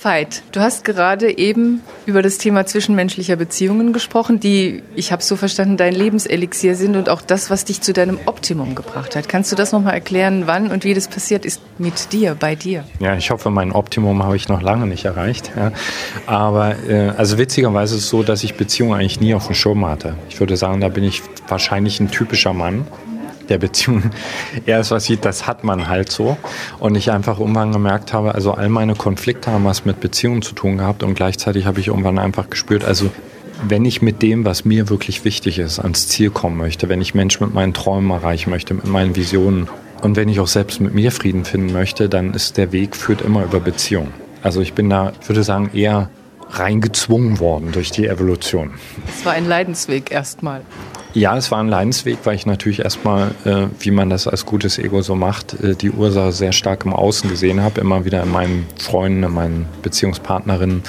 Veit, du hast gerade eben über das Thema zwischenmenschlicher Beziehungen gesprochen, die, ich habe so verstanden, dein Lebenselixier sind und auch das, was dich zu deinem Optimum gebracht hat. Kannst du das nochmal erklären, wann und wie das passiert ist mit dir, bei dir? Ja, ich hoffe, mein Optimum habe ich noch lange nicht erreicht. Ja. Aber äh, also witzigerweise ist es so, dass ich Beziehungen eigentlich nie auf dem Schirm hatte. Ich würde sagen, da bin ich wahrscheinlich ein typischer Mann der Beziehung erst was sieht, das hat man halt so. Und ich einfach irgendwann gemerkt habe, also all meine Konflikte haben was mit Beziehungen zu tun gehabt und gleichzeitig habe ich irgendwann einfach gespürt, also wenn ich mit dem, was mir wirklich wichtig ist, ans Ziel kommen möchte, wenn ich Menschen mit meinen Träumen erreichen möchte, mit meinen Visionen und wenn ich auch selbst mit mir Frieden finden möchte, dann ist der Weg führt immer über Beziehung. Also ich bin da, ich würde sagen, eher reingezwungen worden durch die Evolution. Es war ein Leidensweg erstmal. Ja, es war ein Leidensweg, weil ich natürlich erstmal, äh, wie man das als gutes Ego so macht, äh, die Ursache sehr stark im Außen gesehen habe, immer wieder in meinen Freunden, in meinen Beziehungspartnerinnen,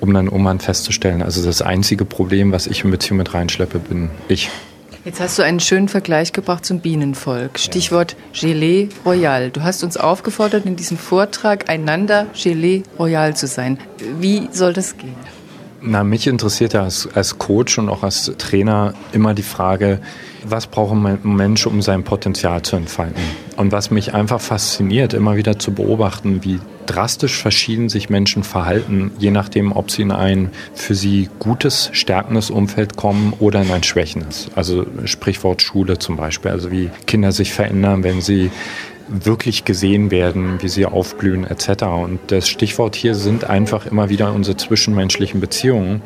um dann irgendwann festzustellen, also das einzige Problem, was ich in Beziehung mit reinschleppe, bin ich. Jetzt hast du einen schönen Vergleich gebracht zum Bienenvolk. Stichwort Gelee Royal. Du hast uns aufgefordert, in diesem Vortrag einander Gelee Royal zu sein. Wie soll das gehen? Na, mich interessiert ja als, als Coach und auch als Trainer immer die Frage, was braucht ein Mensch, um sein Potenzial zu entfalten? Und was mich einfach fasziniert, immer wieder zu beobachten, wie drastisch verschieden sich Menschen verhalten, je nachdem, ob sie in ein für sie gutes, stärkendes Umfeld kommen oder in ein schwächendes. Also Sprichwort Schule zum Beispiel, also wie Kinder sich verändern, wenn sie wirklich gesehen werden, wie sie aufblühen etc. Und das Stichwort hier sind einfach immer wieder unsere zwischenmenschlichen Beziehungen.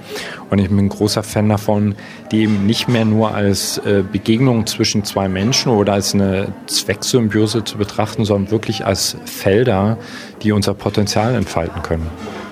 Und ich bin ein großer Fan davon, die eben nicht mehr nur als äh, Begegnung zwischen zwei Menschen oder als eine Zwecksymbiose zu betrachten, sondern wirklich als Felder, die unser Potenzial entfalten können.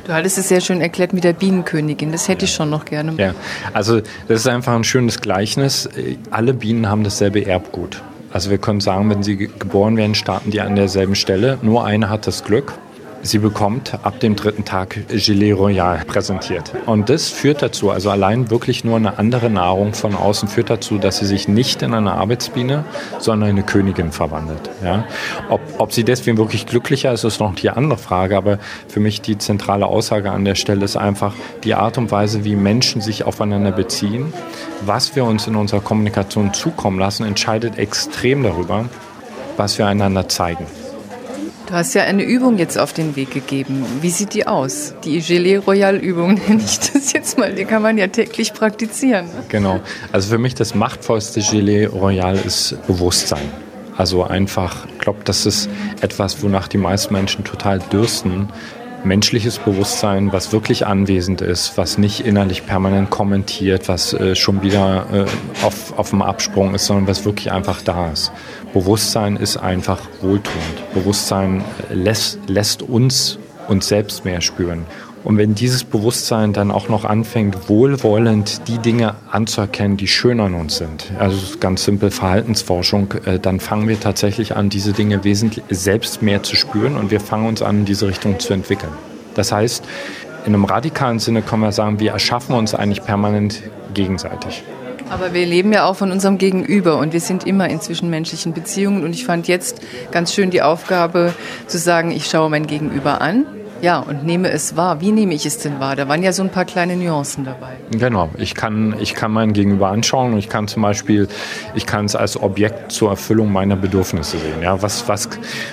Du hattest es sehr schön erklärt mit der Bienenkönigin. Das hätte ich schon noch gerne. Ja, also das ist einfach ein schönes Gleichnis. Alle Bienen haben dasselbe Erbgut. Also wir können sagen, wenn sie geboren werden, starten die an derselben Stelle. Nur eine hat das Glück. Sie bekommt ab dem dritten Tag Gilet Royal präsentiert. Und das führt dazu, also allein wirklich nur eine andere Nahrung von außen führt dazu, dass sie sich nicht in eine Arbeitsbiene, sondern in eine Königin verwandelt. Ja? Ob, ob sie deswegen wirklich glücklicher ist, ist noch die andere Frage. Aber für mich die zentrale Aussage an der Stelle ist einfach die Art und Weise, wie Menschen sich aufeinander beziehen. Was wir uns in unserer Kommunikation zukommen lassen, entscheidet extrem darüber, was wir einander zeigen. Du hast ja eine Übung jetzt auf den Weg gegeben. Wie sieht die aus? Die Gelee Royal Übung nenne ich das jetzt mal. Die kann man ja täglich praktizieren. Genau. Also für mich das machtvollste Gelee Royal ist Bewusstsein. Also einfach, ich glaube, das ist etwas, wonach die meisten Menschen total dürsten, menschliches Bewusstsein, was wirklich anwesend ist, was nicht innerlich permanent kommentiert, was äh, schon wieder äh, auf, auf dem Absprung ist, sondern was wirklich einfach da ist. Bewusstsein ist einfach wohltuend. Bewusstsein lässt, lässt uns uns selbst mehr spüren. Und wenn dieses Bewusstsein dann auch noch anfängt, wohlwollend die Dinge anzuerkennen, die schön an uns sind, also ganz simpel Verhaltensforschung, äh, dann fangen wir tatsächlich an, diese Dinge wesentlich selbst mehr zu spüren und wir fangen uns an, in diese Richtung zu entwickeln. Das heißt, in einem radikalen Sinne können wir sagen, wir erschaffen uns eigentlich permanent gegenseitig. Aber wir leben ja auch von unserem Gegenüber und wir sind immer in zwischenmenschlichen Beziehungen. Und ich fand jetzt ganz schön die Aufgabe zu sagen, ich schaue mein Gegenüber an. Ja, und nehme es wahr. Wie nehme ich es denn wahr? Da waren ja so ein paar kleine Nuancen dabei. Genau. Ich kann, ich kann mein Gegenüber anschauen und ich kann zum Beispiel, ich kann es als Objekt zur Erfüllung meiner Bedürfnisse sehen. Ja, was, was,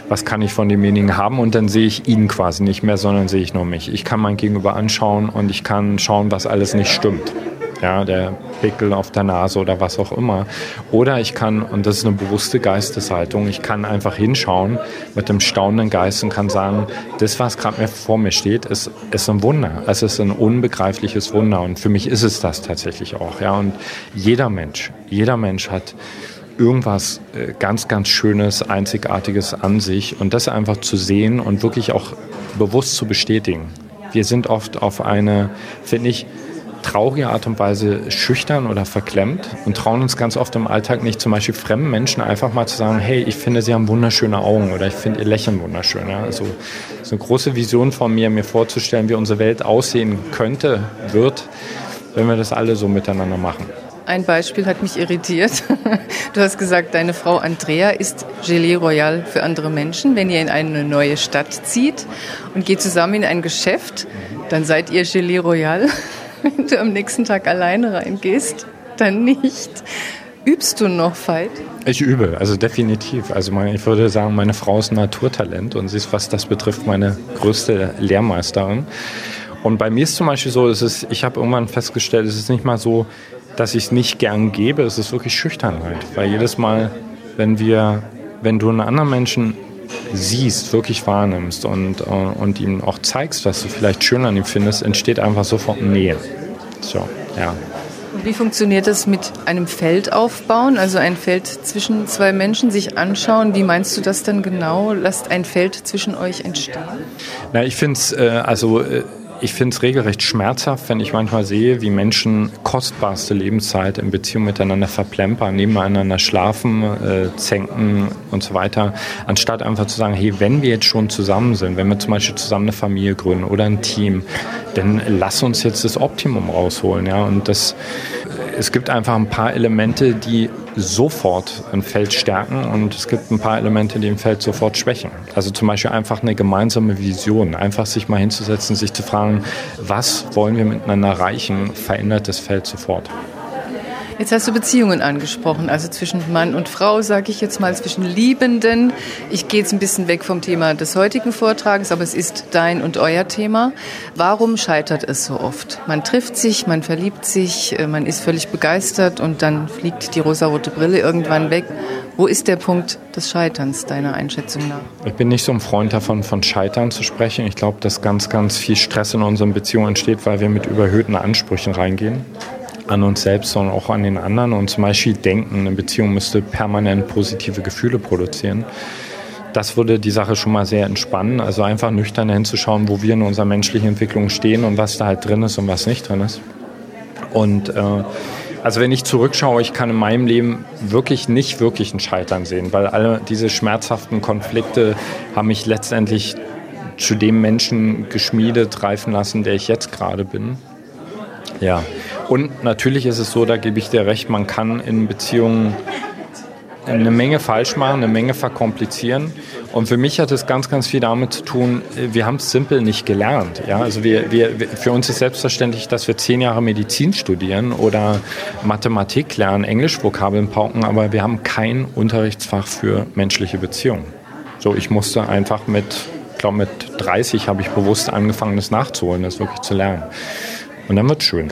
was kann ich von demjenigen haben? Und dann sehe ich ihn quasi nicht mehr, sondern sehe ich nur mich. Ich kann mein Gegenüber anschauen und ich kann schauen, was alles nicht stimmt ja, der Pickel auf der Nase oder was auch immer. Oder ich kann, und das ist eine bewusste Geisteshaltung, ich kann einfach hinschauen mit dem staunenden Geist und kann sagen, das, was gerade vor mir steht, ist, ist ein Wunder. Es ist ein unbegreifliches Wunder. Und für mich ist es das tatsächlich auch. Ja. Und jeder Mensch, jeder Mensch hat irgendwas äh, ganz, ganz Schönes, Einzigartiges an sich. Und das einfach zu sehen und wirklich auch bewusst zu bestätigen. Wir sind oft auf eine, finde ich, traurige Art und Weise schüchtern oder verklemmt und trauen uns ganz oft im Alltag nicht, zum Beispiel fremden Menschen einfach mal zu sagen, hey, ich finde, sie haben wunderschöne Augen oder ich finde ihr Lächeln wunderschön. Ja? Also ist eine große Vision von mir, mir vorzustellen, wie unsere Welt aussehen könnte, wird, wenn wir das alle so miteinander machen. ein Beispiel hat mich irritiert. Du hast gesagt, deine Frau Andrea ist Gelee Royal für andere Menschen. Wenn ihr in eine neue Stadt zieht und geht zusammen in ein Geschäft, dann seid ihr Gelee Royal. Wenn du am nächsten Tag alleine reingehst, dann nicht. Übst du noch Fight? Ich übe, also definitiv. Also meine, ich würde sagen, meine Frau ist ein Naturtalent und sie ist, was das betrifft, meine größte Lehrmeisterin. Und bei mir ist zum Beispiel so, es ist, ich habe irgendwann festgestellt, es ist nicht mal so, dass ich es nicht gern gebe, es ist wirklich Schüchternheit. Weil jedes Mal, wenn wir, wenn du einen anderen Menschen siehst, wirklich wahrnimmst und, äh, und ihm auch zeigst, was du vielleicht schön an ihm findest, entsteht einfach sofort Nähe. So, ja. Und wie funktioniert das mit einem Feld aufbauen, also ein Feld zwischen zwei Menschen sich anschauen? Wie meinst du das dann genau? Lasst ein Feld zwischen euch entstehen? Na, ich finde es, äh, also äh, ich finde es regelrecht schmerzhaft, wenn ich manchmal sehe, wie Menschen kostbarste Lebenszeit in Beziehung miteinander verplempern, nebeneinander schlafen, äh, zänken und so weiter, anstatt einfach zu sagen, hey, wenn wir jetzt schon zusammen sind, wenn wir zum Beispiel zusammen eine Familie gründen oder ein Team, dann lass uns jetzt das Optimum rausholen. Ja? Und das, es gibt einfach ein paar Elemente, die sofort ein Feld stärken und es gibt ein paar Elemente, die im Feld sofort schwächen. Also zum Beispiel einfach eine gemeinsame Vision, einfach sich mal hinzusetzen, sich zu fragen, was wollen wir miteinander erreichen, verändert das Feld sofort. Jetzt hast du Beziehungen angesprochen, also zwischen Mann und Frau, sage ich jetzt mal, zwischen Liebenden. Ich gehe jetzt ein bisschen weg vom Thema des heutigen Vortrages, aber es ist dein und euer Thema. Warum scheitert es so oft? Man trifft sich, man verliebt sich, äh, man ist völlig begeistert und dann fliegt die rosarote Brille irgendwann weg. Wo ist der Punkt des Scheiterns deiner Einschätzung nach? Ich bin nicht so ein Freund davon, von Scheitern zu sprechen. Ich glaube, dass ganz, ganz viel Stress in unseren Beziehungen entsteht, weil wir mit überhöhten Ansprüchen reingehen an uns selbst, sondern auch an den anderen. Und zum Beispiel denken, eine Beziehung müsste permanent positive Gefühle produzieren. Das würde die Sache schon mal sehr entspannen. Also einfach nüchtern hinzuschauen, wo wir in unserer menschlichen Entwicklung stehen und was da halt drin ist und was nicht drin ist. Und äh, also wenn ich zurückschaue, ich kann in meinem Leben wirklich nicht wirklich ein Scheitern sehen, weil alle diese schmerzhaften Konflikte haben mich letztendlich zu dem Menschen geschmiedet, reifen lassen, der ich jetzt gerade bin. Ja, und natürlich ist es so, da gebe ich dir recht, man kann in Beziehungen eine Menge falsch machen, eine Menge verkomplizieren. Und für mich hat es ganz, ganz viel damit zu tun, wir haben es simpel nicht gelernt. Ja? Also wir, wir, für uns ist selbstverständlich, dass wir zehn Jahre Medizin studieren oder Mathematik lernen, Englischvokabeln pauken, aber wir haben kein Unterrichtsfach für menschliche Beziehungen. So, ich musste einfach mit, ich glaube mit 30 habe ich bewusst angefangen, das nachzuholen, das wirklich zu lernen. Und dann wird es schön.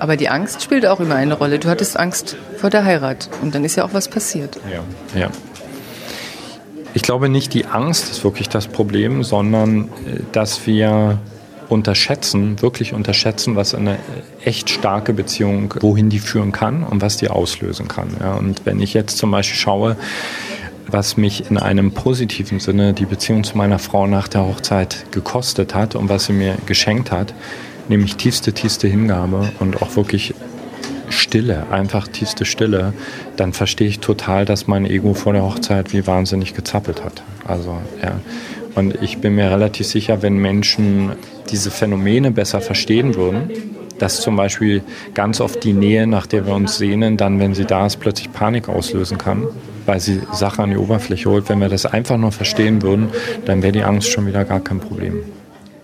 Aber die Angst spielt auch immer eine Rolle. Du hattest Angst vor der Heirat und dann ist ja auch was passiert. Ja, ja. Ich glaube nicht, die Angst ist wirklich das Problem, sondern äh, dass wir unterschätzen, wirklich unterschätzen, was eine echt starke Beziehung, wohin die führen kann und was die auslösen kann. Ja, und wenn ich jetzt zum Beispiel schaue, was mich in einem positiven Sinne die Beziehung zu meiner Frau nach der Hochzeit gekostet hat und was sie mir geschenkt hat, nämlich tiefste, tiefste Hingabe und auch wirklich Stille, einfach tiefste Stille, dann verstehe ich total, dass mein Ego vor der Hochzeit wie wahnsinnig gezappelt hat. Also, ja. Und ich bin mir relativ sicher, wenn Menschen diese Phänomene besser verstehen würden, dass zum Beispiel ganz oft die Nähe, nach der wir uns sehnen, dann, wenn sie da ist, plötzlich Panik auslösen kann, weil sie Sachen an die Oberfläche holt. Wenn wir das einfach nur verstehen würden, dann wäre die Angst schon wieder gar kein Problem.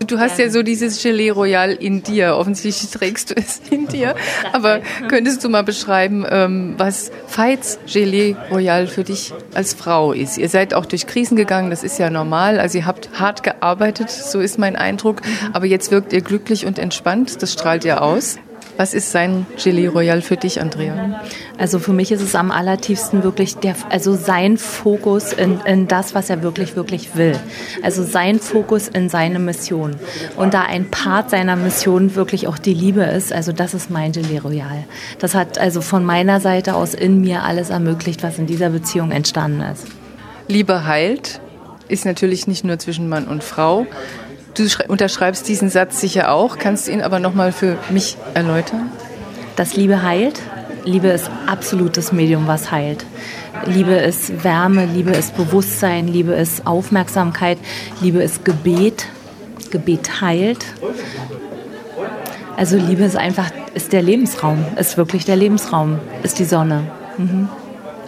Du hast ja so dieses Gelee Royal in dir. Offensichtlich trägst du es in dir. Aber könntest du mal beschreiben, ähm, was Veits Gelee Royal für dich als Frau ist? Ihr seid auch durch Krisen gegangen, das ist ja normal. Also ihr habt hart gearbeitet, so ist mein Eindruck. Aber jetzt wirkt ihr glücklich und entspannt, das strahlt ihr aus. Was ist sein Gelee Royal für dich, Andrea? Also für mich ist es am allertiefsten wirklich der, also sein Fokus in, in das, was er wirklich, wirklich will. Also sein Fokus in seine Mission. Und da ein Part seiner Mission wirklich auch die Liebe ist, also das ist mein Gelee Royal. Das hat also von meiner Seite aus in mir alles ermöglicht, was in dieser Beziehung entstanden ist. Liebe heilt ist natürlich nicht nur zwischen Mann und Frau, Du unterschreibst diesen Satz sicher auch, kannst ihn aber nochmal für mich erläutern? Dass Liebe heilt. Liebe ist absolutes Medium, was heilt. Liebe ist Wärme, Liebe ist Bewusstsein, Liebe ist Aufmerksamkeit, Liebe ist Gebet. Gebet heilt. Also Liebe ist einfach, ist der Lebensraum, ist wirklich der Lebensraum, ist die Sonne. Mhm.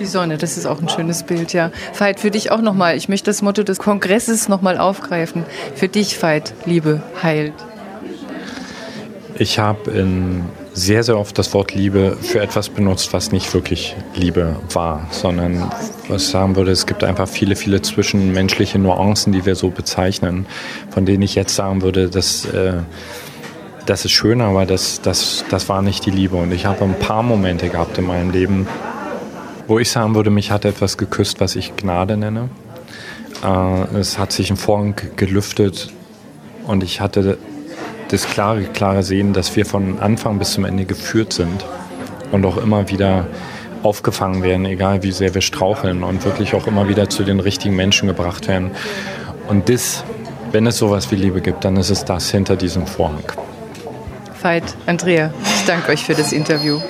Die Sonne, das ist auch ein schönes Bild, ja. Veit, für dich auch nochmal, ich möchte das Motto des Kongresses nochmal aufgreifen. Für dich, Veit, Liebe heilt. Ich habe sehr, sehr oft das Wort Liebe für etwas benutzt, was nicht wirklich Liebe war, sondern was ich sagen würde, es gibt einfach viele, viele zwischenmenschliche Nuancen, die wir so bezeichnen, von denen ich jetzt sagen würde, dass äh, das ist schön, aber das, das, das war nicht die Liebe. Und ich habe ein paar Momente gehabt in meinem Leben, wo ich sagen würde, mich hat etwas geküsst, was ich Gnade nenne. Äh, es hat sich ein Vorhang gelüftet und ich hatte das klare, klare Sehen, dass wir von Anfang bis zum Ende geführt sind und auch immer wieder aufgefangen werden, egal wie sehr wir straucheln und wirklich auch immer wieder zu den richtigen Menschen gebracht werden. Und das, wenn es sowas wie Liebe gibt, dann ist es das hinter diesem Vorhang. Veit, Andrea, ich danke euch für das Interview.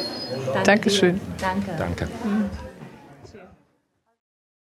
Danke Dankeschön. Danke. Danke.